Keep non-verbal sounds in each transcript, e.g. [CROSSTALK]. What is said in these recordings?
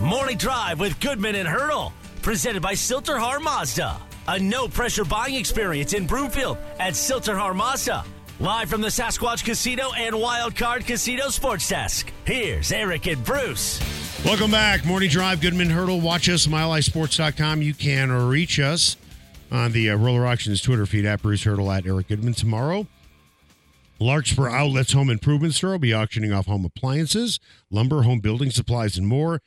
Morning Drive with Goodman and Hurdle, presented by Sill-TerHar Mazda. A no pressure buying experience in Broomfield at Sill-TerHar Mazda. Live from the Sasquatch Casino and Wild Card Casino Sports Desk. Here's Eric and Bruce. Welcome back. Morning Drive, Goodman Hurdle. Watch us, milehighsports.com. You can reach us on the uh, Roller Auctions Twitter feed at Bruce Hurdle at Eric Goodman. Tomorrow, Larkspur Outlets Home Improvement Store will be auctioning off home appliances, lumber, home building supplies, and more.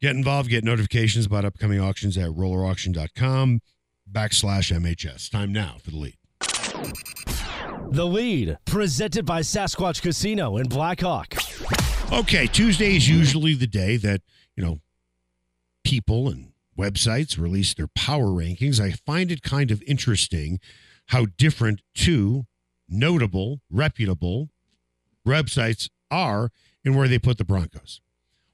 Get involved, get notifications about upcoming auctions at rollerauction.com backslash MHS. Time now for the lead. The lead, presented by Sasquatch Casino in Blackhawk. Okay, Tuesday is usually the day that, you know, people and websites release their power rankings. I find it kind of interesting how different two notable, reputable websites are and where they put the Broncos.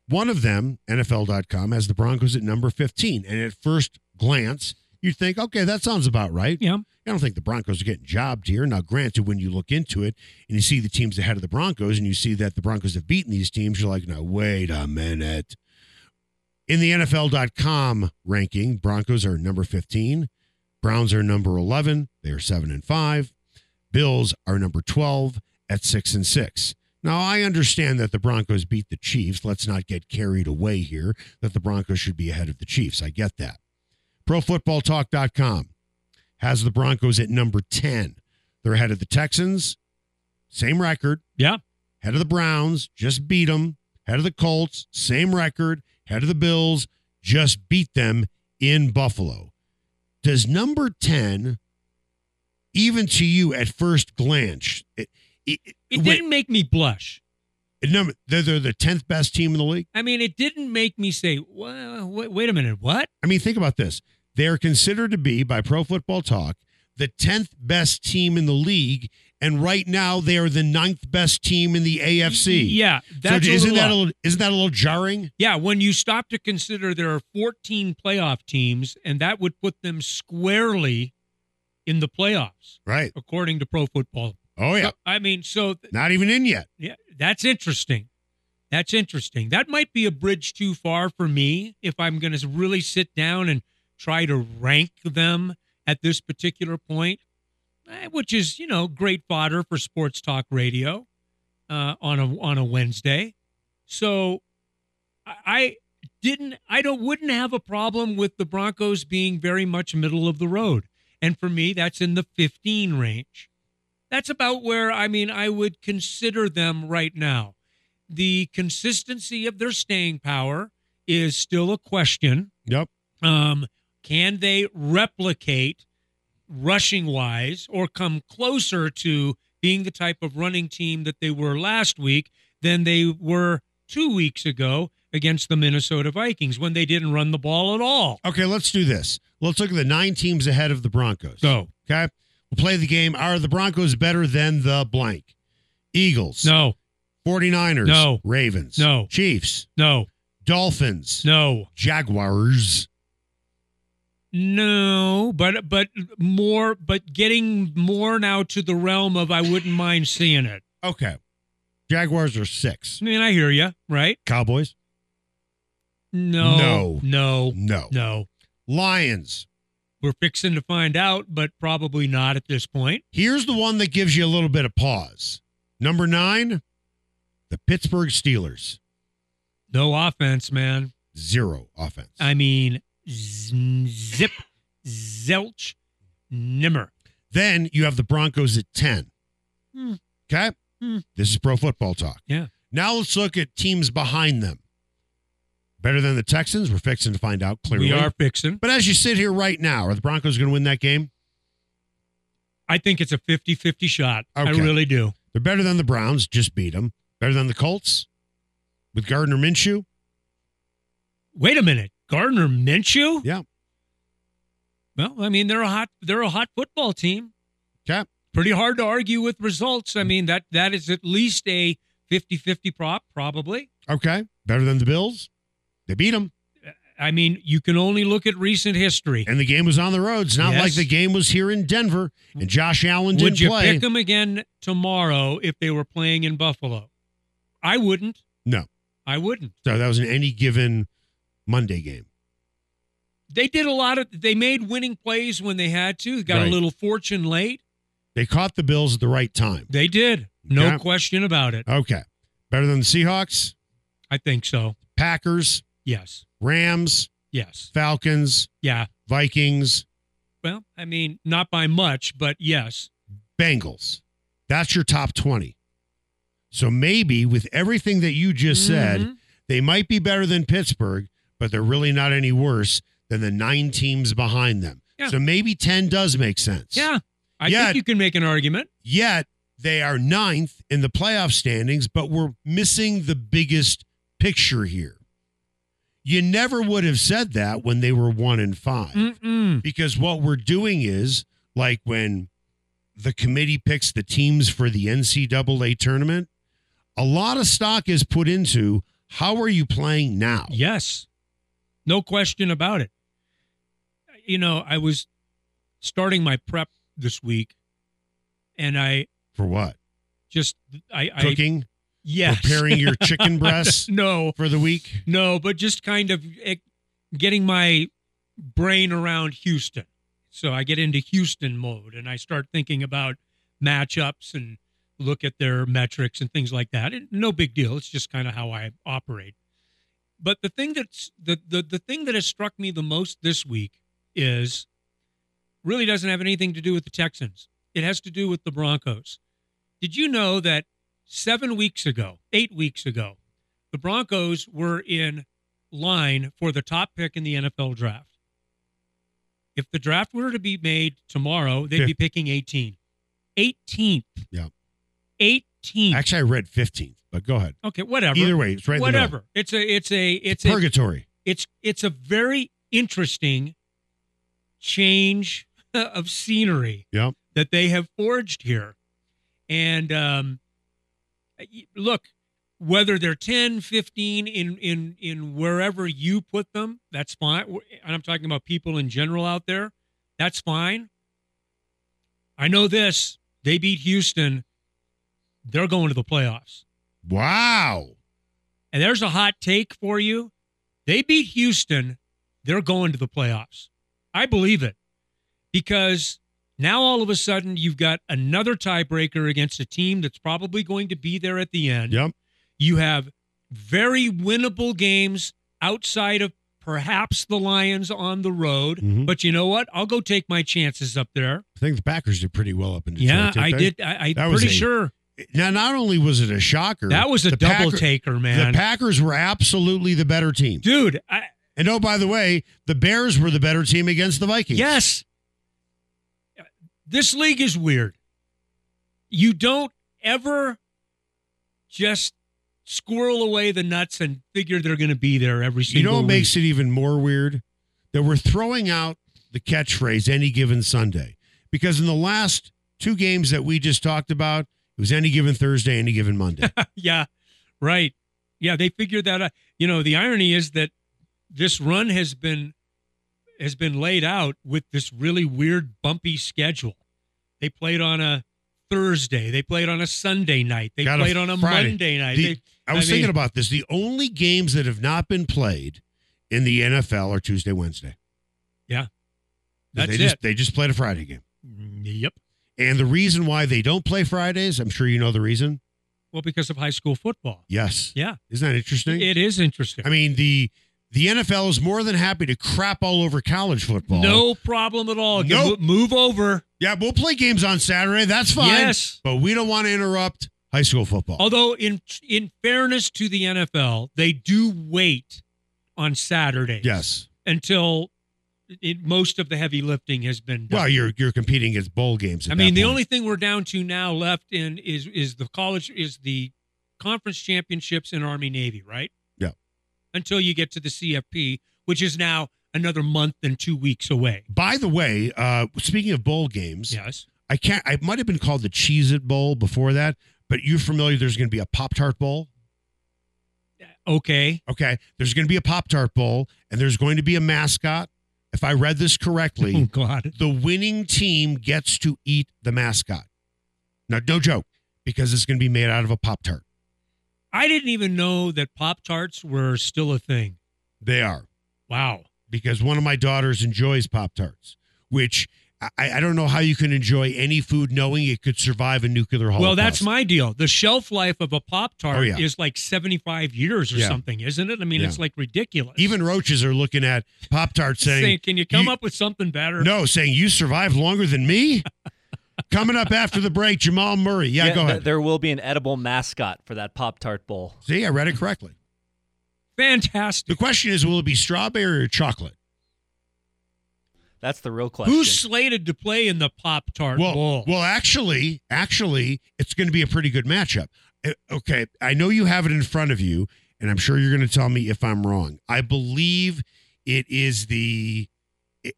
One of them, NFL.com, has the Broncos at number 15. And at first glance, you'd think, okay, that sounds about right. Yeah. I don't think the Broncos are getting jobbed here. Now, granted, when you look into it and you see the teams ahead of the Broncos and you see that the Broncos have beaten these teams, you're like, no, wait a minute. In the NFL.com ranking, Broncos are number 15. Browns are number 11. They are 7 and 5. Bills are number 12 at 6 and 6. Now, I understand that the Broncos beat the Chiefs. Let's not get carried away here that the Broncos should be ahead of the Chiefs. I get that. ProFootballTalk.com has the Broncos at number 10. They're ahead of the Texans, same record. Yeah. Head of the Browns, just beat them. Head of the Colts, same record. Head of the Bills, just beat them in Buffalo. Does number 10, even to you at first glance, it, it, it didn't make me blush. number, they're, they're the 10th best team in the league? I mean, it didn't make me say, well, wait, wait a minute, what? I mean, think about this. They are considered to be, by Pro Football Talk, the 10th best team in the league. And right now, they are the ninth best team in the AFC. Yeah, that's so isn't that a little, isn't that a little jarring? Yeah, when you stop to consider there are 14 playoff teams, and that would put them squarely in the playoffs, Right. according to Pro Football. Oh yeah. So, I mean, so th- Not even in yet. yeah, that's interesting. That's interesting. That might be a bridge too far for me if I'm going to really sit down and try to rank them at this particular point, eh, which is you know great fodder for sports talk radio uh, on a on a Wednesday. So I- I didn't I don't wouldn't have a problem with the Broncos being very much middle of the road. And for me that's in the 15 range. That's about where I mean I would consider them right now. The consistency of their staying power is still a question. Yep. Um, can they replicate rushing wise or come closer to being the type of running team that they were last week than they were two weeks ago against the Minnesota Vikings when they didn't run the ball at all? Okay, let's do this. Let's look at the nine teams ahead of the Broncos. Go. Okay. We'll play the game. Are the Broncos better than the blank? Eagles. No, 49ers. No. Ravens. No. Chiefs. no, Dolphins. no. Jaguars. No, but but more, but getting more now to the realm of I wouldn't mind seeing it. Okay. Jaguars are six. I mean, I hear you, right? Cowboys. No, No. no, No. no. Lions. We're fixing to find out, but probably not at this point. Here's the one that gives you a little bit of pause. Number nine, the Pittsburgh Steelers. No offense, man. Zero offense. I mean, z- zip, zelch, nimmer. Then you have the Broncos at 10. Hmm. Okay? Hmm. This is pro football talk. Yeah. Now let's look at teams behind them. Better than the Texans? We're fixing to find out clearly. We are fixing. But as you sit here right now, are the Broncos going to win that game? I think it's a 50 50 shot. I really do. They're better than the Browns. Just beat them. Better than the Colts with Gardner Minshew. Wait a minute. Gardner Minshew? Yeah. Well, I mean, they're a hot they're a hot football team. Okay. Pretty hard to argue with results. I mean, that that is at least a 50-50 prop, probably. Okay. Better than the Bills. They beat them. I mean, you can only look at recent history. And the game was on the road. It's not Yes. like the game was here in Denver and Josh Allen didn't Would you play. pick them again tomorrow if they were playing in Buffalo? I wouldn't. No. I wouldn't. So that was an any given Monday game. They did a lot of. They made winning plays when they had to. Got Right. a little fortune late. They caught the Bills at the right time. They did. No Yeah. question about it. Okay. Better than the Seahawks, I think so. Packers, Yes. Rams, Yes. Falcons, Yeah. Vikings, Well, I mean, not by much, but yes. Bengals. That's your top 20. So maybe with everything that you just said, Mhm. they might be better than Pittsburgh, but they're really not any worse than the nine teams behind them. Yeah. So maybe 10 does make sense. Yeah. I Yeah. think you can make an argument. Yet they are ninth in the playoff standings, but we're missing the biggest picture here. You never would have said that when they were one and 5 Mm-mm. because what we're doing is like when the committee picks the teams for the NCAA tournament, a lot of stock is put into how are you playing now? Yes. No question about it. You know, I was starting my prep this week and I For what? just I, I Cooking? Yes. Preparing your chicken [LAUGHS] breasts no, for the week? no, but just kind of eh, getting my brain around Houston. So I get into Houston mode and I start thinking about matchups and look at their metrics and things like that. And no big deal. It's just kind of how I operate. But the thing that's the, the the thing that has struck me the most this week is really doesn't have anything to do with the Texans. It has to do with the Broncos. Did you know that seven weeks ago, eight weeks ago, the Broncos were in line for the top pick in the NFL draft? If the draft were to be made tomorrow, they'd Yeah. be picking 18. 18th. Yeah. 18th. Actually, I read 15th, but go ahead. okay, whatever. Either way, it's right in the middle. whatever. It's a it's a it's a Purgatory. it's it's a very interesting change [LAUGHS] of scenery Yep. that they have forged here and um Uh, look whether they're 10 15 in in in wherever you put them that's fine and i'm talking about people in general out there that's fine i know this they beat houston they're going to the playoffs Wow. and there's a hot take for you. They beat Houston. They're going to the playoffs. I believe it because now all of a sudden you've got another tiebreaker against a team that's probably going to be there at the end. Yep. You have very winnable games outside of perhaps the Lions on the road. Mhm. But you know what? I'll go take my chances up there. I think the Packers did pretty well up in Detroit. yeah, I they? did. I, I'm pretty a- sure Now, not only was it a shocker, that was a double Packer- taker, man. The Packers were absolutely the better team. Dude, I, And oh, by the way, the Bears were the better team against the Vikings. Yes. This league is weird. You don't ever just squirrel away the nuts and figure they're going to be there every single. You know what week. makes it even more weird? That we're throwing out the catchphrase any given Sunday. Because in the last two games that we just talked about, it was any given Thursday, any given Monday. [LAUGHS] yeah, right. Yeah, they figured that out. You know, the irony is that this run has been has been laid out with this really weird bumpy schedule. They played on a Thursday. They played on a Sunday night. They Got a played on a Friday. Monday night. The- They- I was I thinking mean- about this. The only games that have not been played in the NFL are Tuesday, Wednesday. Yeah. That's they just it. they just played a Friday game. Mm, yep. And the reason why they don't play Fridays, I'm sure you know the reason. Well, because of high school football. Yes. Yeah, Isn't that interesting? it is interesting. I mean, the the NFL is more than happy to crap all over college football. no problem at all. Nope. move over. Yeah, we'll play games on Saturday. That's fine. Yes. But we don't want to interrupt high school football. Although, in in fairness to the NFL, they do wait on Saturdays. yes. until it, most of the heavy lifting has been done. Well, you're you're competing against bowl games. at I mean, the point. only thing we're down to now left in is is the college is the conference championships in Army Navy, right? Yeah. Until you get to the CFP, which is now another month and two weeks away. By the way, uh, speaking of bowl games, Yes. I can't. I might have been called the Cheez It Bowl before that, but you're familiar. There's going to be a Pop Tart Bowl. Okay. Okay, there's going to be a Pop Tart Bowl, and there's going to be a mascot. If I read this Oh correctly, God. the winning team gets to eat the mascot. Now, no joke, because it's going to be made out of a Pop Tart. I didn't even know that Pop Tarts were still a thing. They are Wow. Because one of my daughters enjoys Pop Tarts, which I, I don't know how you can enjoy any food knowing it could survive a nuclear holocaust. Well, that's my deal. The shelf life of a Pop Tart Oh, yeah. is like 75 years or Yeah. something, isn't it? I mean, Yeah. it's like ridiculous. Even roaches are looking at Pop Tarts saying, saying, can you come you- up with something better? No, saying you survived longer than me. [LAUGHS] Coming up after the break, Jamal Murray. Yeah, go th- ahead. there will be an edible mascot for that Pop Tart bowl. See, I read it correctly. Fantastic. The question is, will it be strawberry or chocolate? That's the real question. Who's slated to play in the Pop Tart Well, Bowl? well, actually, actually, it's going to be a pretty good matchup. Uh, Okay, I know you have it in front of you, and I'm sure you're going to tell me if I'm wrong. I believe it is the.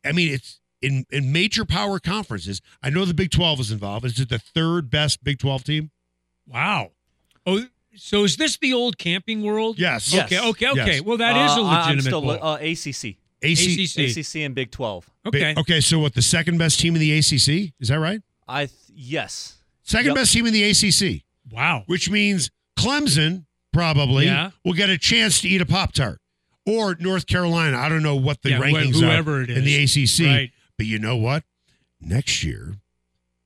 I mean, it's in in major power conferences. I know the Big 12 is involved. Is it the third best Big 12 team? wow. Oh, so is this the old Camping World? Yes. Yes. Okay, okay, okay. Yes. Well, that is a Uh, I- I'm legitimate still, bowl. uh, ACC. AC, ACC. ACC and Big 12. okay. Okay, so what? The second best team in the ACC? Is that right? I th- yes. Second Yep. best team in the ACC, Wow. which means Clemson probably Yeah. will get a chance to eat a Pop Tart. Or North Carolina. I don't know what the Yeah, wh- rankings whoever are it in the. ACC. Right. But you know what? Next year,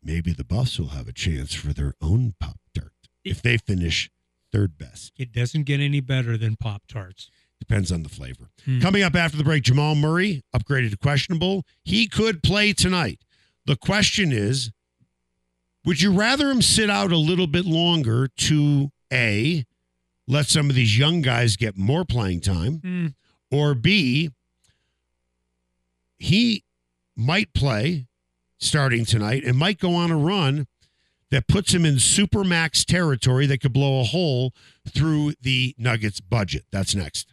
maybe the Buffs will have a chance for their own Pop Tart if they finish third best. It doesn't get any better than Pop Tarts. Depends on the flavor. Hmm. Coming up after the break, Jamal Murray upgraded to questionable. He could play tonight. The question is would you rather him sit out a little bit longer to A, let some of these young guys get more playing time, Hmm. or B, he might play starting tonight and might go on a run that puts him in supermax territory that could blow a hole through the Nuggets budget. That's next.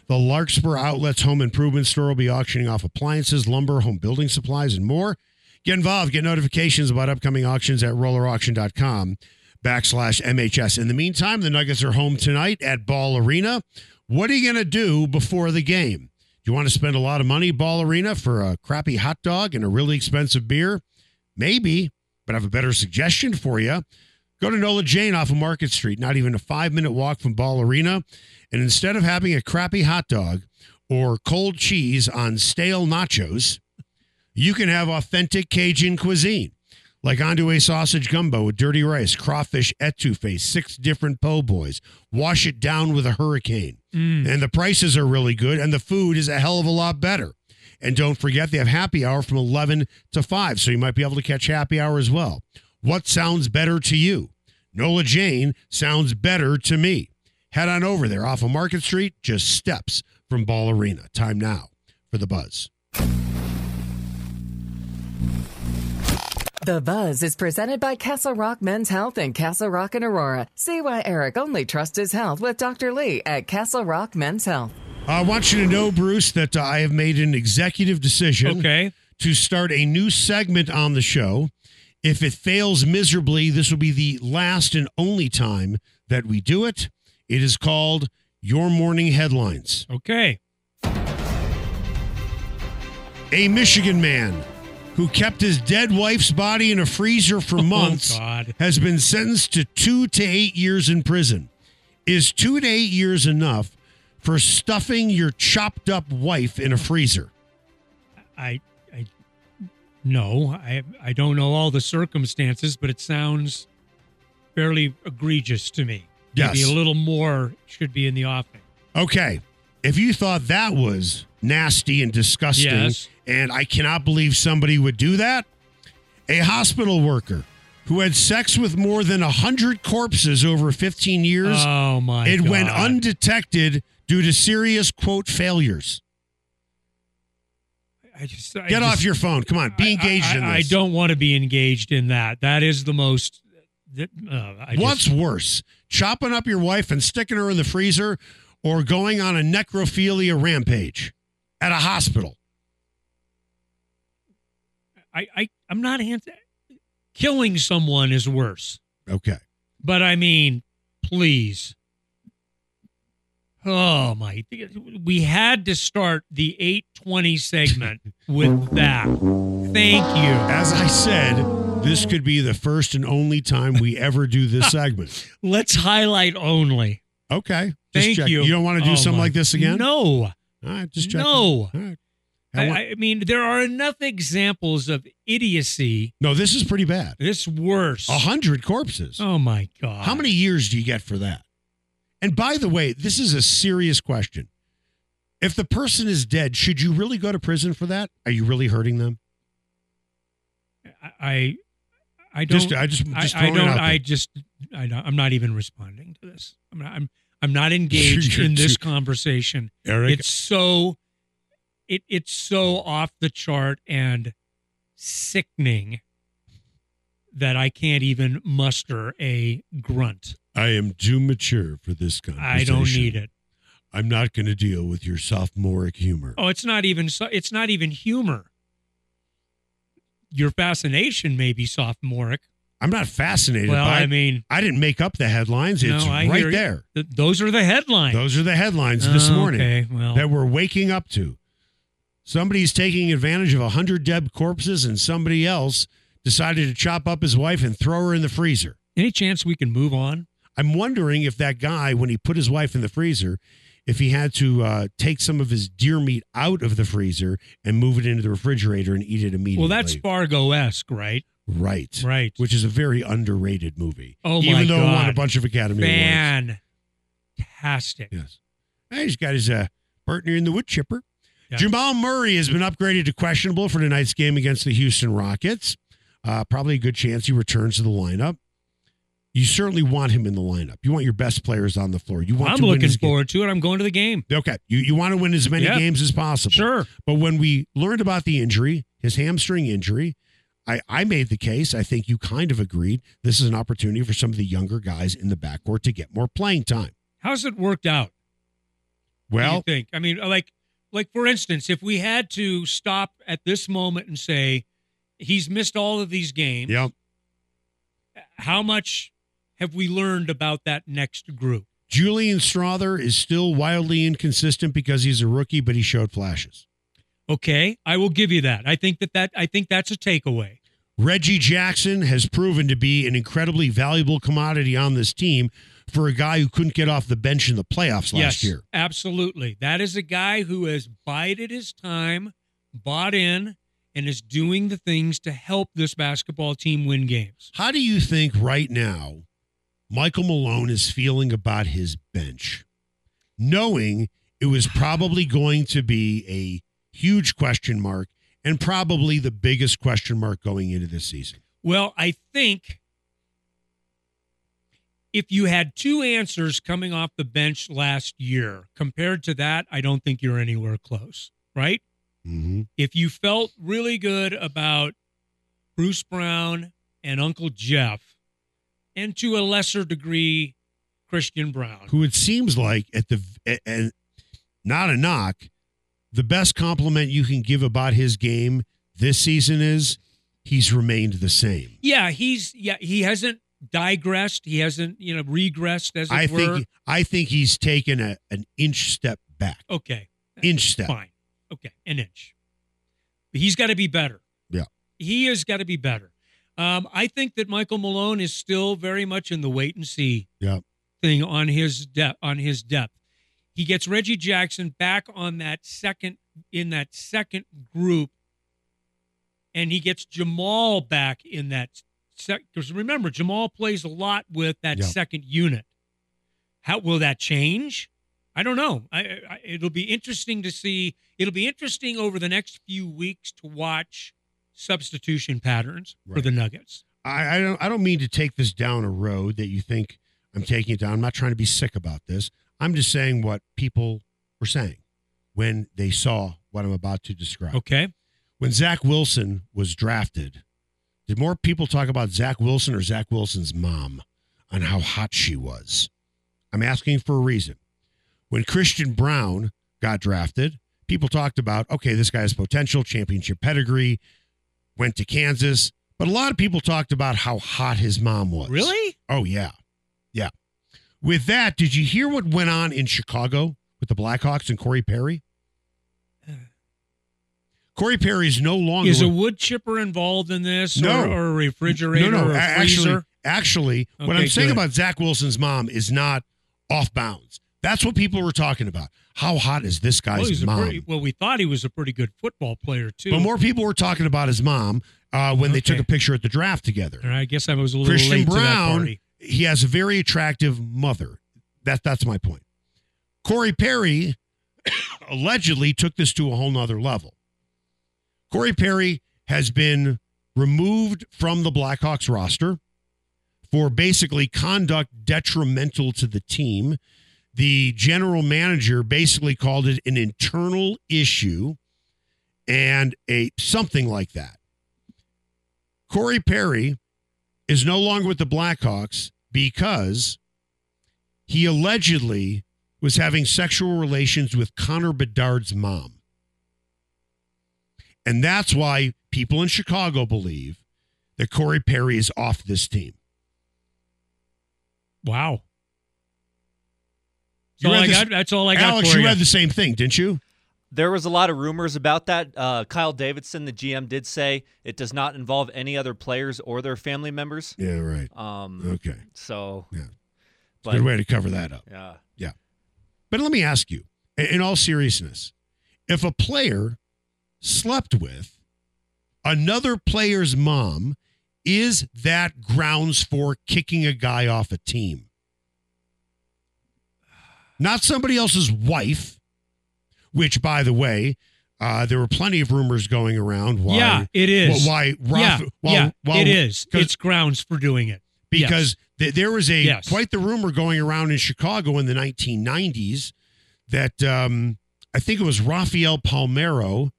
The Larkspur Outlets Home Improvement Store will be auctioning off appliances, lumber, home building supplies, and more. Get involved. Get notifications about upcoming auctions at rollerauction.com backslash MHS. In the meantime, the Nuggets are home tonight at Ball Arena. What are you going to do before the game? Do you want to spend a lot of money Ball Arena for a crappy hot dog and a really expensive beer? Maybe, but I have a better suggestion for you. Go to Nola Jane off of Market Street, not even a five minute walk from Ball Arena. And instead of having a crappy hot dog or cold cheese on stale nachos, you can have authentic Cajun cuisine like andouille sausage gumbo with dirty rice, crawfish etouffee, six different po' boys. Wash it down with a hurricane. Mm. And the prices are really good, and the food is a hell of a lot better. And don't forget, they have happy hour from 11 to 5, so you might be able to catch happy hour as well. What sounds better to you? Nola Jane sounds better to me. Head on over there off of Market Street, just steps from Ball Arena. Time now for the buzz. The Buzz is presented by Castle Rock Men's Health and Castle Rock and Aurora. See why Eric only trusts his health with Dr. Lee at Castle Rock Men's Health. I want you to know, Bruce, that uh, I have made an executive decision Okay. to start a new segment on the show. If it fails miserably, this will be the last and only time that we do it. It is called Your Morning Headlines. Okay. A Michigan man who kept his dead wife's body in a freezer for oh, months Oh, has been sentenced to two to eight years in prison. Is two to eight years enough for stuffing your chopped up wife in a freezer? I, I, no, I, I don't know all the circumstances, but it sounds fairly egregious to me. Maybe Yes. a little more should be in the offing. Okay. If you thought that was nasty and disgusting, Yes. and I cannot believe somebody would do that, a hospital worker who had sex with more than 100 corpses over 15 years. Oh my! it went undetected due to serious quote failures. I just I Get just- off your phone. Come on, be engaged I, in I, this. I don't want to be engaged in that. That is the most. Uh, I What's just, worse, chopping up your wife and sticking her in the freezer, or going on a necrophilia rampage at a hospital? I, I I'm not anti. Killing someone is worse, Okay. but I mean, please. Oh my! We had to start the 820 segment [LAUGHS] with that. Thank you. As I said, this could be the first and only time we ever do this [LAUGHS] segment. Let's highlight only. Okay. Just Thank check. you. You don't want to do Oh, something my- like this again? No. All right, just check. No. All right. I I, want- I mean, there are enough examples of idiocy. no, this is pretty bad. This worse. A hundred corpses. Oh my god! How many years do you get for that? And by the way, this is a serious question. If the person is dead, should you really go to prison for that? Are you really hurting them? I, I, I don't. Just, I just, I, just I it don't. I just. I don't, I'm not even responding to this. I'm not. I'm. I'm not [LAUGHS] engaged in this conversation. Eric, It's so. It it's so off the chart and sickening that I can't even muster a grunt. I am too mature for this conversation. I don't need it. I'm not going to deal with your sophomoric humor. Oh, it's not even it's not even humor. Your fascination may be sophomoric. I'm not fascinated Well, by I mean, I didn't make up the headlines. It's no, right there. Th- those are the headlines. Those are the headlines this Oh, morning Okay, well, that we're waking up to. Somebody's taking advantage of a hundred dead corpses, and somebody else decided to chop up his wife and throw her in the freezer. any chance we can move on? I'm wondering if that guy, when he put his wife in the freezer, if he had to uh, take some of his deer meat out of the freezer and move it into the refrigerator and eat it immediately. Well, that's Fargo esque, right? right, Right. which is a very underrated movie. Oh, even my though it won a bunch of Academy Awards. Fantastic. Yes. He's got his uh, partner in the wood chipper. Yeah. Jamal Murray has been upgraded to questionable for tonight's game against the Houston Rockets. Uh, probably a good chance he returns to the lineup. You certainly want him in the lineup. You want your best players on the floor. You want I'm to win looking his game. forward to it. I'm going to the game. Okay, you you want to win as many Yeah. games as possible. Sure. But when we learned about the injury, his hamstring injury, I, I made the case. I think you kind of agreed. This is an opportunity for some of the younger guys in the backcourt to get more playing time. How's it worked out? What do you Well, think? I mean, like, like for instance, if we had to stop at this moment and say he's missed all of these games, yep. how much have we learned about that next group? Julian Strawther is still wildly inconsistent because he's a rookie, but he showed flashes. Okay, I will give you that. I think that that I think that's a takeaway. Reggie Jackson has proven to be an incredibly valuable commodity on this team for a guy who couldn't get off the bench in the playoffs last yes, year. absolutely. That is a guy who has bided his time, bought in, and is doing the things to help this basketball team win games. How do you think right now Michael Malone is feeling about his bench, knowing it was probably going to be a huge question mark and probably the biggest question mark going into this season? Well, I think if you had two answers coming off the bench last year compared to that, I don't think you're anywhere close, right? Mm-hmm. If you felt really good about Bruce Brown and Uncle Jeff, and to a lesser degree, Christian Braun. Who it seems like at the and not a knock, the best compliment you can give about his game this season is he's remained the same. Yeah, he's yeah, he hasn't digressed, he hasn't, you know, regressed as I were. think I think he's taken a, an inch step back. okay. Inch step. Fine. Okay, an inch. But he's got to be better. Yeah. He has got to be better. Um, I think that Michael Malone is still very much in the wait and see Yeah. thing on his depth. On his depth, he gets Reggie Jackson back on that second in that second group, and he gets Jamal back in that. second. Because remember, Jamal plays a lot with that Yeah. second unit. How will that change? I don't know. I, I, it'll be interesting to see. It'll be interesting over the next few weeks to watch substitution patterns for the Nuggets. I, I don't I don't mean to take this down a road that you think I'm taking it down. I'm not trying to be sick about this. I'm just saying what people were saying when they saw what I'm about to describe. Okay. When Zach Wilson was drafted, did more people talk about Zach Wilson or Zach Wilson's mom on how hot she was? I'm asking for a reason. When Christian Braun got drafted, people talked about, okay, this guy has potential, championship pedigree, went to Kansas. But a lot of people talked about how hot his mom was. Really? Oh, yeah. Yeah. With that, did you hear what went on in Chicago with the Blackhawks and Corey Perry? Corey Perry is no longer. Is a wood chipper involved in this? No. Or, or a refrigerator no, no. or a a- actually, actually, what I'm saying good. about Zach Wilson's mom is not off bounds. That's what people were talking about. How hot is this well, guy's a mom? pretty, well, we thought he was a pretty good football player, too. but more people were talking about his mom uh, when they took a picture at the draft together. Or I guess I was a little Christian late to that Brown, party. he has a very attractive mother. That that's my point. Corey Perry [COUGHS] allegedly took this to a whole nother level. Corey Perry has been removed from the Blackhawks roster for basically conduct detrimental to the team. The general manager basically called it an internal issue and a something like that. Corey Perry is no longer with the Blackhawks because he allegedly was having sexual relations with Connor Bedard's mom. And that's why people in Chicago believe that Corey Perry is off this team. Wow. You That's all, read I this- got, that's all I got Alex, for you you. read the same thing, didn't you? There was a lot of rumors about that. Uh, Kyle Davidson, the GM, did say it does not involve any other players or their family members. Yeah, right. Um, Okay. so, Yeah. but Good way to cover that up. yeah, Yeah. But let me ask you, in in all seriousness, if a player slept with another player's mom, is that grounds for kicking a guy off a team? Not somebody else's wife, which, by the way, uh, there were plenty of rumors going around. Why, yeah, it is. Why? why yeah, yeah, it is. It's grounds for doing it. because th- there was a Yes. quite the rumor going around in Chicago in the 1990s that um, I think it was Rafael Palmeiro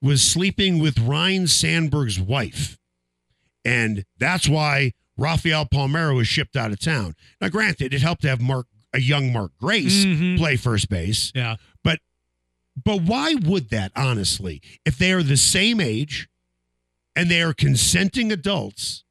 was sleeping with Ryne Sandberg's wife, and that's why Rafael Palmeiro was shipped out of town. Now, granted, it helped to have Mark a young Mark Grace Mhm. play first base, Yeah. but but why would that honestly? If they are the same age and they are consenting adults,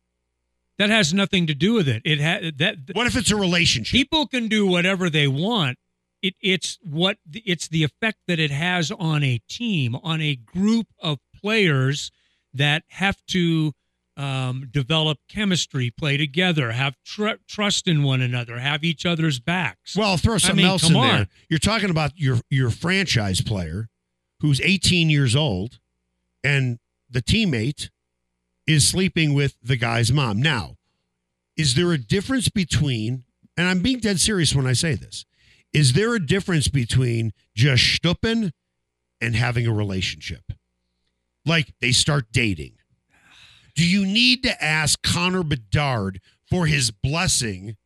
That has nothing to do with it. It ha- that what if it's a relationship? people can do whatever they want. It, it's what it's the effect that it has on a team, on a group of players that have to um, develop chemistry, play together, have tr- trust in one another, have each other's backs. Well, throw something mean, else in there. You're talking about your your franchise player who's 18 years old, and the teammate is sleeping with the guy's mom. Now, is there a difference between? And I'm being dead serious when I say this. Is there a difference between just stupping and having a relationship? Like they start dating. Do you need to ask Connor Bedard for his blessing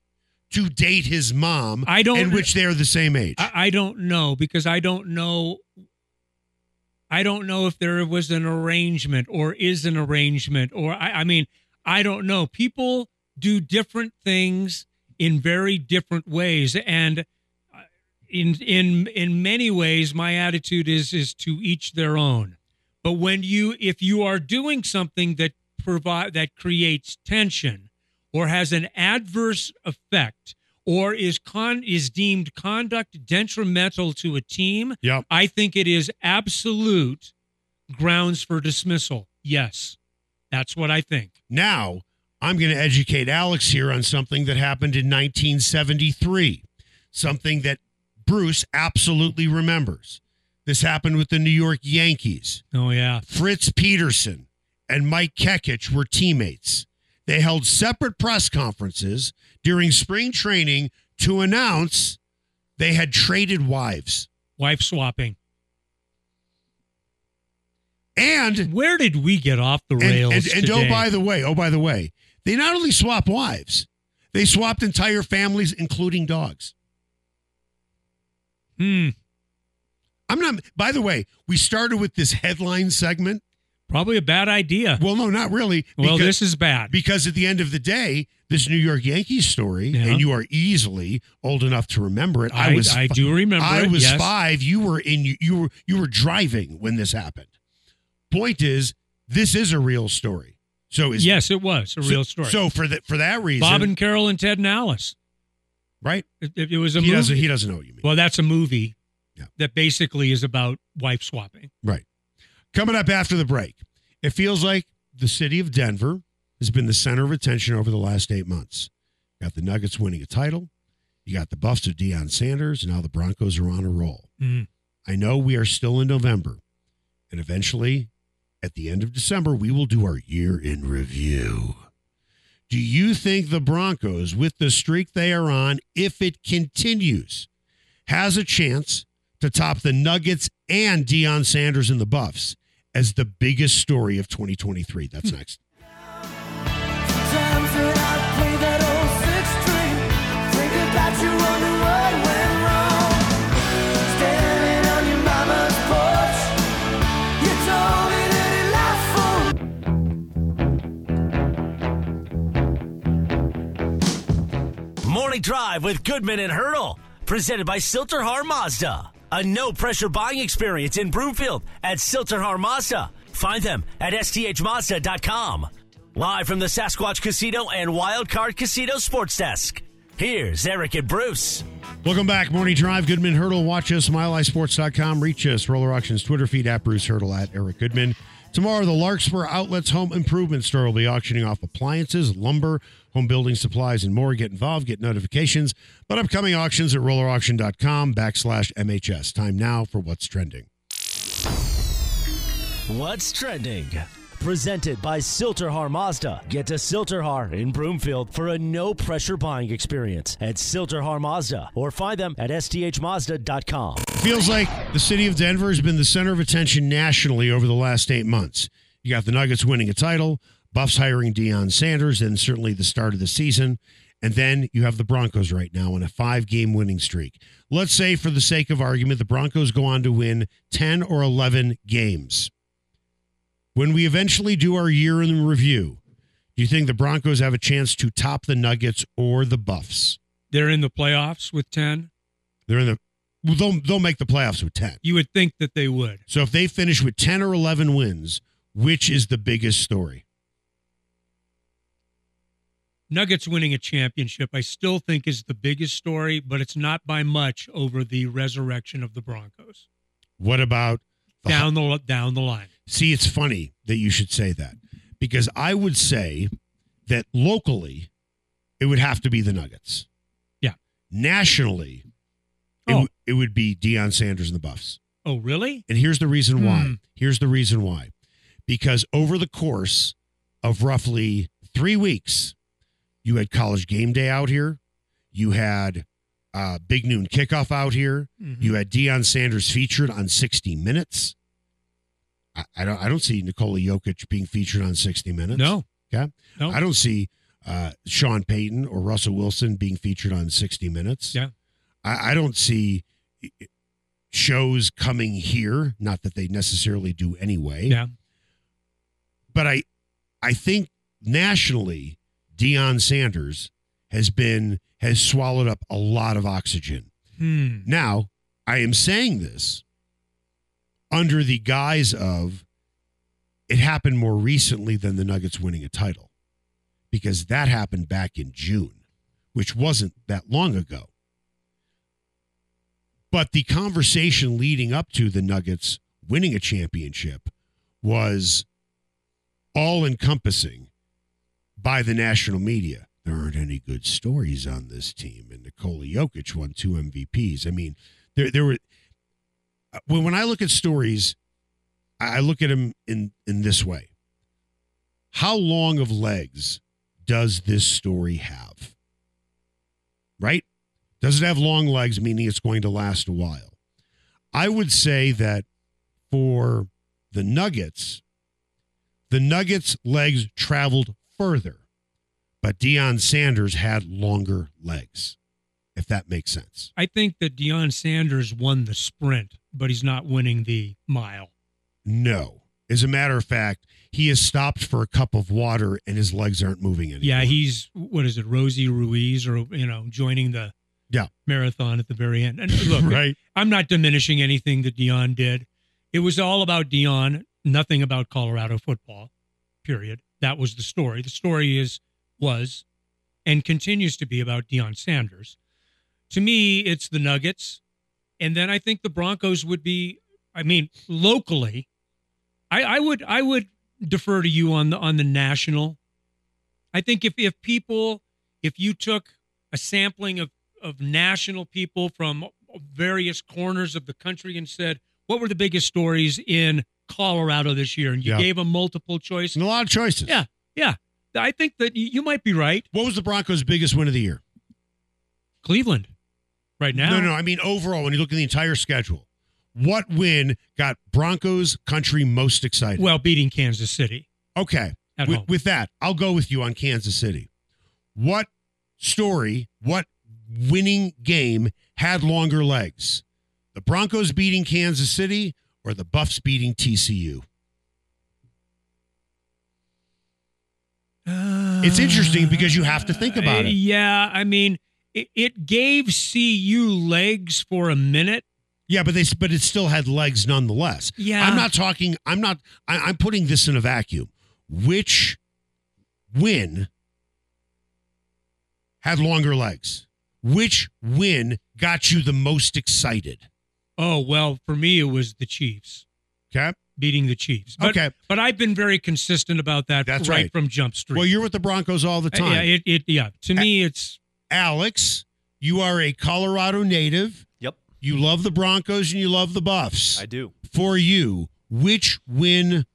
to date his mom I don't- in which they're the same age? I, I don't know because I don't know. I don't know if there was an arrangement or is an arrangement, or I, I mean, I don't know. People do different things in very different ways, and uh, in in in many ways, my attitude is is to each their own. But when you, if you are doing something that provide that creates tension or has an adverse effect or is con is deemed conduct detrimental to a team, Yep. I think it is absolute grounds for dismissal. Yes. That's what I think. Now, I'm going to educate Alex here on something that happened in 1973, something that Bruce absolutely remembers. This happened with the New York Yankees. Oh yeah. Fritz Peterson and Mike Kekich were teammates. They held separate press conferences during spring training to announce they had traded wives. Wife swapping. And Where did we get off the rails and, and oh today? by the way, oh by the way, They not only swap wives, they swapped entire families, including dogs. Hmm. I'm not, by the way, we started with this headline segment. Probably a bad idea. Well, no, not really. Well, because- this is bad. because at the end of the day, this New York Yankees story, Yeah. and you are easily old enough to remember it. I, I, was, I do remember. I was yes. five. You were in. You were you were driving when this happened. Point is, this is a real story. So is Yes, it was a so- real story. So for that for that reason, Bob and Carol and Ted and Alice. right? It, it- it was a He movie. doesn't. He doesn't know what you mean. well, that's a movie Yeah. that basically is about wife swapping. Right. Coming up after the break, it feels like the city of Denver has been the center of attention over the last eight months. You got the Nuggets winning a title. You got the Buffs of Deion Sanders, and now the Broncos are on a roll. Mm. I know we are still in November, and eventually, at the end of December, we will do our year in review. Do you think the Broncos, with the streak they are on, if it continues, has a chance to top the Nuggets and Deion Sanders and the Buffs as the biggest story of 2023? That's hmm. next. Times when I play that old six string, think about you wonder what went wrong. Standing on your mama's porch, you told me that it lasts for Morning Drive with Goodman and Hurdle. Presented by Sill-TerHar Mazda. A no pressure buying experience in Broomfield at Sill-TerHar Mazda. Find them at sthmazda.com. Live from the Sasquatch Casino and Wildcard Casino Sports Desk. Here's Eric and Bruce. Welcome back. Morning Drive. Goodman Hurdle. Watch us, milehighsports.com. Reach us, Roller Auctions Twitter feed at Bruce Hurdle at Eric Goodman. Tomorrow, the Larkspur Outlets Home Improvement Store will be auctioning off appliances, lumber, home building supplies, and more. Get involved, get notifications. But upcoming auctions at rollerauction.com backslash MHS. Time now for what's trending. What's trending? Presented by Sill-TerHar Mazda. Get to Sill-TerHar in Broomfield for a no pressure buying experience at Sill-TerHar Mazda or find them at sthmazda.com. Feels like the city of Denver has been the center of attention nationally over the last eight months. You got the Nuggets winning a title, Buffs hiring Deion Sanders, and certainly the start of the season. And then you have the Broncos right now on a five game winning streak. Let's say, for the sake of argument, the Broncos go on to win 10 or 11 games. When we eventually do our year in review, do you think the Broncos have a chance to top the Nuggets or the Buffs? They're in the playoffs with 10. They're in the well, they'll, they'll make the playoffs with 10. You would think that they would. So if they finish with 10 or 11 wins, which is the biggest story? Nuggets winning a championship, I still think is the biggest story, but it's not by much over the resurrection of the Broncos What about the down the down the line. See, it's funny that you should say that because I would say that locally it would have to be the Nuggets. Yeah. Nationally, it, Oh. w- it would be Deion Sanders and the Buffs. Oh, really? And here's the reason why. Hmm. Here's the reason why. Because over the course of roughly three weeks, you had college game day out here. You had uh, big noon kickoff out here. Mhm. You had Deion Sanders featured on 60 Minutes. I, I don't. I don't see Nikola Jokic being featured on 60 Minutes. No. Okay. No. I don't see uh, Sean Payton or Russell Wilson being featured on 60 Minutes. Yeah. I, I don't see shows coming here. Not that they necessarily do anyway. Yeah. But I, I think nationally, Deion Sanders has been has swallowed up a lot of oxygen. Hmm. Now, I am saying this under the guise of it happened more recently than the Nuggets winning a title because that happened back in June, which wasn't that long ago. But the conversation leading up to the Nuggets winning a championship was all encompassing by the national media. There aren't any good stories on this team, and Nikola Jokic won two MVPs. I mean, there there were when when I look at stories, I I look at them in in this way. How long of legs does this story have? Right? Does it have long legs, meaning it's going to last a while? I would say that for the Nuggets, the Nuggets' legs traveled further but Deion Sanders had longer legs, if that makes sense. I think that Deion Sanders won the sprint, but he's not winning the mile. No. As a matter of fact, he has stopped for a cup of water and his legs aren't moving anymore. Yeah, he's what is it, Rosie Ruiz, or you know, joining the Yeah. marathon at the very end. And look, [LAUGHS] right. I'm not diminishing anything that Deion did. It was all about Deion, nothing about Colorado football. Period. That was the story. The story is was and continues to be about Deion Sanders. To me, it's the Nuggets, and then I think the Broncos would be. I mean, locally, I, I would I would defer to you on the on the national. I think if if people if you took a sampling of of national people from various corners of the country and said what were the biggest stories in Colorado this year, and you Yeah. gave them multiple choice. And a lot of choices. Yeah, yeah. I think that you you might be right. What was the Broncos' biggest win of the year? Cleveland, right now. No, no. I mean, overall, when you look at the entire schedule, what win got Broncos country most excited? Well, beating Kansas City. okay. With, with that, I'll go with you on Kansas City. What story, what winning game had longer legs? The Broncos beating Kansas City or the Buffs beating TCU? It's interesting because you have to think about Uh, it. Yeah, I mean, it, it gave CU legs for a minute. Yeah, but they but it still had legs nonetheless. Yeah. I'm not talking. I'm not. I, I'm putting this in a vacuum. Which win had longer legs? Which win got you the most excited? Oh well, for me it was the Chiefs Okay. beating the Chiefs. But, Okay. but I've been very consistent about that. That's right, right. from Jump Street. Well, you're with the Broncos all the Uh, time. Yeah, it, it yeah. To me, it's Alex, you are a Colorado native. Yep, You love the Broncos and you love the Buffs. I do. For you, which win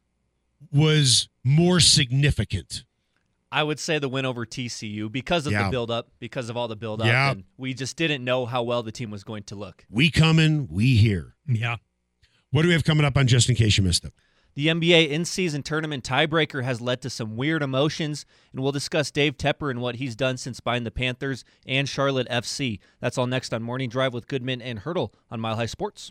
was more significant? I would say the win over TCU because of Yeah. the build up, because of all the build up, Yeah. and we just didn't know how well the team was going to look. We coming, we here. yeah. What do we have coming up on just in case you missed it? The NBA in season tournament tiebreaker has led to some weird emotions, and we'll discuss Dave Tepper and what he's done since buying the Panthers and Charlotte FC. That's all next on Morning Drive with Goodman and Hurdle on Mile High Sports.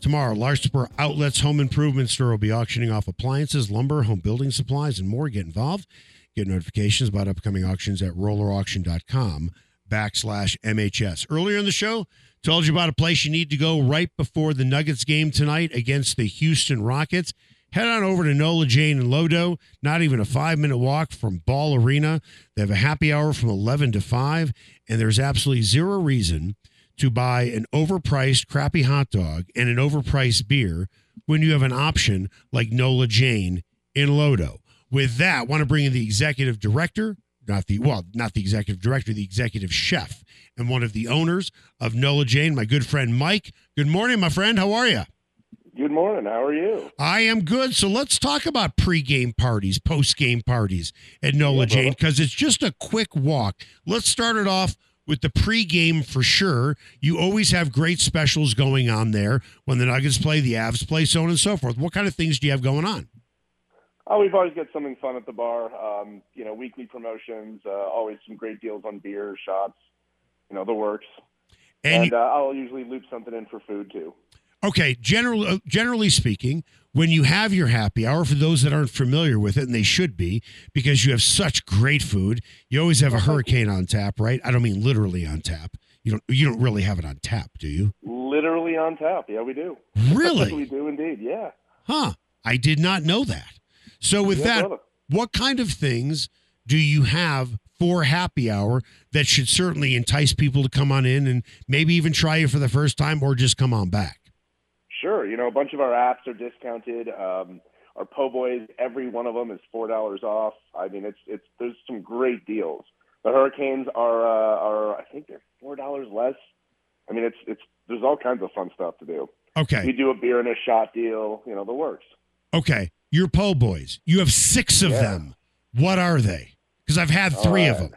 Tomorrow, Larkspur Outlets Home Improvement Store will be auctioning off appliances, lumber, home building supplies, and more. Get involved. Get notifications about upcoming auctions at rollerauction.com backslash MHS. Earlier in the show, told you about a place you need to go right before the Nuggets game tonight against the Houston Rockets. Head on over to Nola Jane and Lodo. Not even a five minute walk from Ball Arena. They have a happy hour from 11 to 5, and there's absolutely zero reason to buy an overpriced crappy hot dog and an overpriced beer when you have an option like Nola Jane in Lodo. With that, want to bring in the executive director, not the well, not the executive director, the executive chef, and one of the owners of Nola Jane, my good friend Mike. Good morning, my friend. How are you? Good morning. How are you? I am good. So let's talk about pre-game parties, post-game parties at Nola Yeah, Jane because it's just a quick walk. Let's start it off with the pre-game for sure. You always have great specials going on there when the Nuggets play, the Avs play, so on and so forth. What kind of things do you have going on? Oh, we've always got something fun at the bar. Um, you know, weekly promotions. Uh, always some great deals on beer, shots. You know, the works. And And, uh, I'll usually loop something in for food too. Okay, general, uh, generally speaking, when you have your happy hour, for those that aren't familiar with it, and they should be, because you have such great food, you always have a hurricane on tap, right? I don't mean literally on tap. You don't. You don't really have it on tap, do you? Literally on tap. Yeah, we do. Really? we do indeed. Yeah. Huh? I did not know that. So with Yeah, that, brother. what kind of things do you have for happy hour that should certainly entice people to come on in and maybe even try you for the first time or just come on back? Sure. You know, a bunch of our apps are discounted. Um, our po' boys, every one of them is four dollars off. I mean, it's it's there's some great deals. The hurricanes are uh, are I think they're four dollars less. I mean, it's it's there's all kinds of fun stuff to do. Okay. We do a beer and a shot deal. You know, the works. Okay. Your po' boys. You have six of Yeah. them. What are they? Because I've had three of them.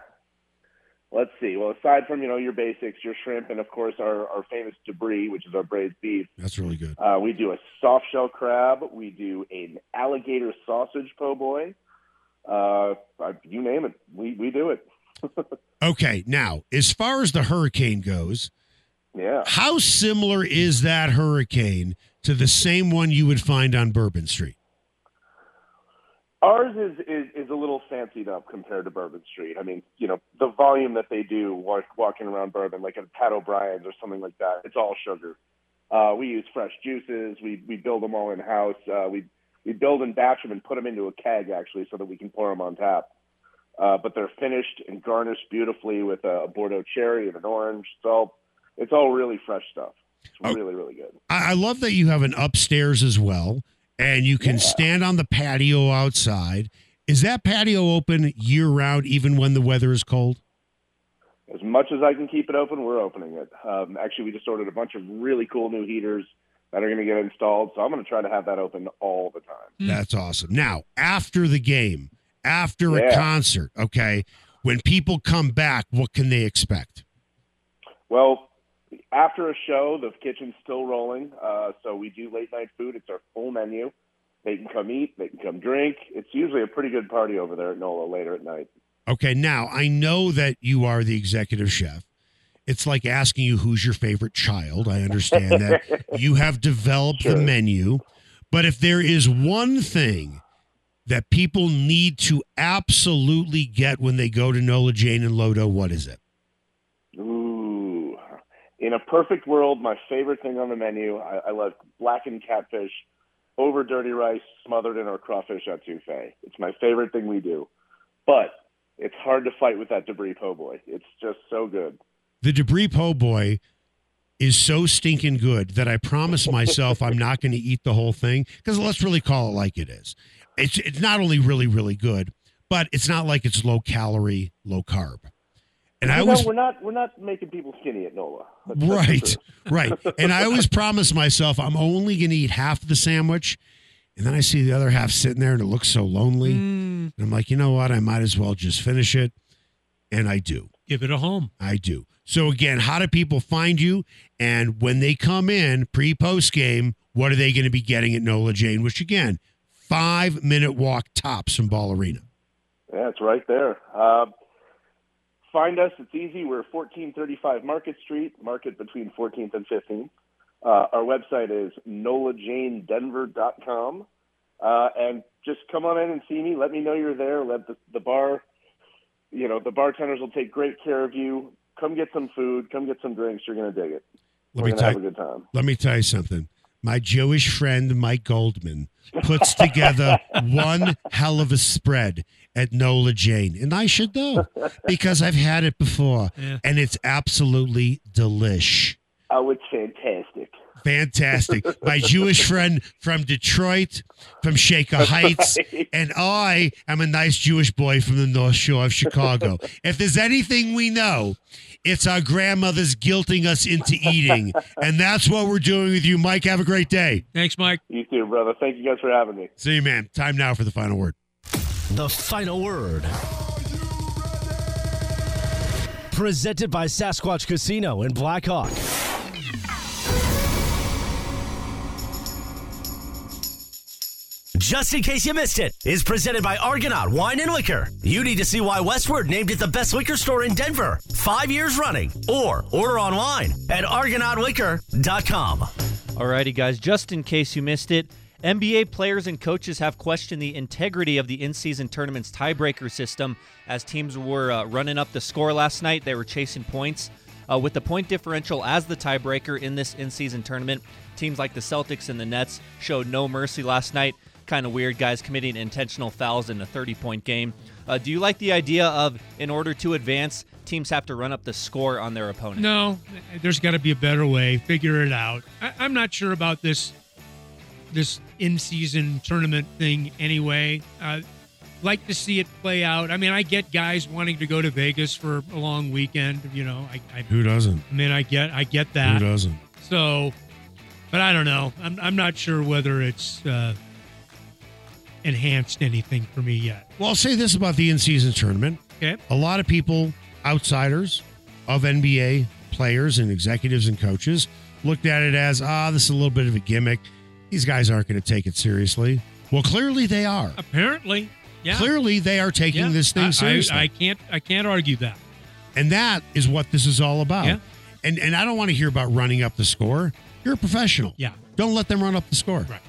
Let's see. Well, aside from you know your basics, your shrimp, and of course our our famous debris, which is our braised beef. That's really good. Uh, we do a soft shell crab. We do an alligator sausage po' boy. Uh, you name it, we we do it. [LAUGHS] Okay. Now, as far as the hurricane goes, Yeah. how similar is that hurricane to the same one you would find on Bourbon Street? Ours is, is is a little fancied up compared to Bourbon Street. I mean, you know, the volume that they do walk, walking around Bourbon, like at Pat O'Brien's or something like that, it's all sugar. Uh, we use fresh juices. We we build them all in house. Uh, we we build and batch them and put them into a keg actually, so that we can pour them on tap. Uh, but they're finished and garnished beautifully with a Bordeaux cherry and an orange. So it's all really fresh stuff. It's Oh. really really good. I, I love that you have an upstairs as well, and you can Yeah. stand on the patio outside. Is that patio open year round, even when the weather is cold? As much as I can keep it open, we're opening it. Um, actually, we just ordered a bunch of really cool new heaters that are going to get installed, so I'm going to try to have that open all the time. Mm. That's awesome. Now, after the game, after a concert, okay, when people come back, what can they expect? Well, after a show, the kitchen's still rolling, uh, so we do late night food. It's our full menu. They can come eat, they can come drink. It's usually a pretty good party over there at NOLA later at night. Okay, now I know that you are the executive chef. It's like asking you who's your favorite child. I understand that [LAUGHS] you have developed the menu, but if there is one thing that people need to absolutely get when they go to Nola Jane and Lodo, what is it? In a perfect world, my favorite thing on the menu, I, I love blackened catfish over dirty rice smothered in our crawfish etouffee. It's my favorite thing we do. But it's hard to fight with that debris po' boy. It's just so good. The debris po' boy is so stinking good that I promise myself I'm not going to eat the whole thing because let's really call it like it is. It's it's not only really really good, but it's not like it's low calorie, low carb. And I You know, always we're not we're not making people skinny at NOLA. That's- that's right, truth. right. And I always [LAUGHS] promise myself I'm only going to eat half the sandwich, and then I see the other half sitting there and it looks so lonely, Mm, and I'm like, you know what? I might as well just finish it, and I do. give it a home. I do. So again, how do people find you? And when they come in pre post game, what are they going to be getting at Nola Jane? Which again, five minute walk tops from Ball Arena. Yeah, it's right there. Uh, find us. It's easy. We're 1435 Market Street, Market between 14th and 15th. Uh, our website is nolajanedenver.com. Uh, and just come on in and see me. Let me know you're there. Let the, the bar, you know, the bartenders will take great care of you. Come get some food. Come get some drinks. You're going to dig it. Let We're me going to tell have a good time. let me tell you something. My Jewish friend Mike Goldman puts together [LAUGHS] one hell of a spread at Nola Jane, and I should know because I've had it before, Yeah. and it's absolutely delish. Oh, it's fantastic. Fantastic. My Jewish [LAUGHS] friend from Detroit, from Shaker Heights, and I am a nice Jewish boy from the North Shore of Chicago. [LAUGHS] If there's anything we know, it's our grandmothers guilting us into eating. And that's what we're doing with you, Mike. Have a great day. Thanks, Mike. You too, brother. Thank you guys for having me. See you, man. Time now for the final word. The final word. Presented by Sasquatch Casino in Black Hawk. Just in case you missed it, is presented by Argonaut Wine and Liquor. You need to see why Westword named it the best liquor store in Denver, five years running, or order online at argonautliquor.com. Alrighty, guys, just in case you missed it, NBA players and coaches have questioned the integrity of the in season tournament's tiebreaker system as teams were uh, running up the score last night. They were chasing points. Uh, with the point differential as the tiebreaker in this in season tournament, teams like the Celtics and the Nets showed no mercy last night. Kind of weird, guys committing intentional fouls in a 30 point game. Uh, do you like the idea of, in order to advance, teams have to run up the score on their opponent? No, there's got to be a better way. Figure it out. I, I'm not sure about this this in-season tournament thing anyway. Uh, like to see it play out. I mean, I get guys wanting to go to Vegas for a long weekend. You know, I, I, Who doesn't? I mean, I get I get that. Who doesn't? So, but I don't know. I'm I'm not sure whether it's uh, enhanced anything for me yet. Well, I'll say this about the in-season tournament. Okay. A lot of people, outsiders of NBA players and executives and coaches, looked at it as, ah, this is a little bit of a gimmick. These guys aren't going to take it seriously. Well, clearly they are. Apparently, yeah. Clearly they are taking Yeah. this thing I- seriously. I, can't I can't argue that. and that is what this is all about. Yeah. And and I don't want to hear about running up the score. You're a professional. Yeah. Don't let them run up the score. Right.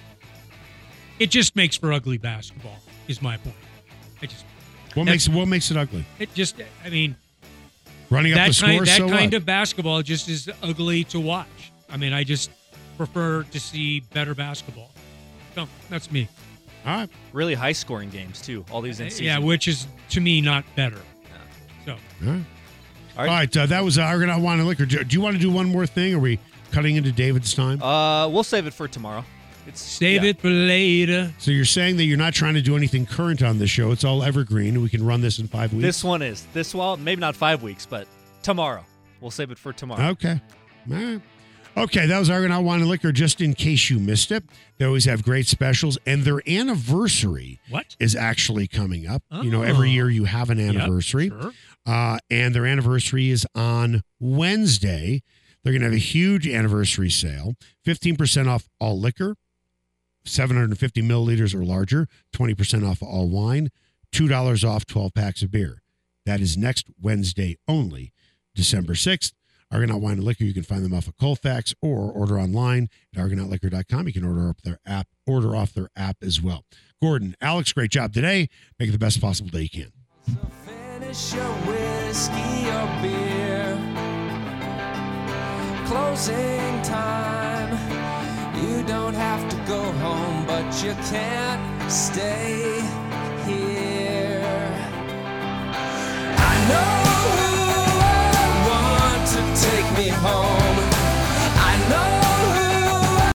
It just makes for ugly basketball. Is my point. I just What makes what makes it ugly? it just I mean Running up that the score. kind that so kind what? of basketball just is ugly to watch. I mean, I just prefer to see better basketball. So that's me. All right. Really high scoring games, too. All these in season. Yeah, which is to me not better. So All right. All All right. right. Uh, that was Argonaut Wine and Liquor. Do, do you want to do one more thing? Are we cutting into David's time? Uh, we'll save it for tomorrow. It's save yeah. it for later. so you're saying that you're not trying to do anything current on this show. It's all evergreen. We can run this in five weeks. This one is this well, maybe not five weeks, but tomorrow. We'll save it for tomorrow. Okay. All right. Okay, that was Argonaut Wine and Liquor. Just in case you missed it, they always have great specials, and their anniversary What? is actually coming up. You know, every Oh. year you have an Yep, anniversary, sure. uh, and their anniversary is on Wednesday. They're going to have a huge anniversary sale 15% off all liquor, 750 milliliters or larger, 20% off all wine, $2 off 12 packs of beer. That is next Wednesday only, December 6th. Argonaut Wine and Liquor, you can find them off of Colfax or order online at argonautliquor.com. You can order up their app, order off their app as well. Gordon, Alex, great job today. Make it the best possible day you can. Finish your whiskey or beer. Closing time. You don't have to you can't stay here. I know who I want to take me home. I know.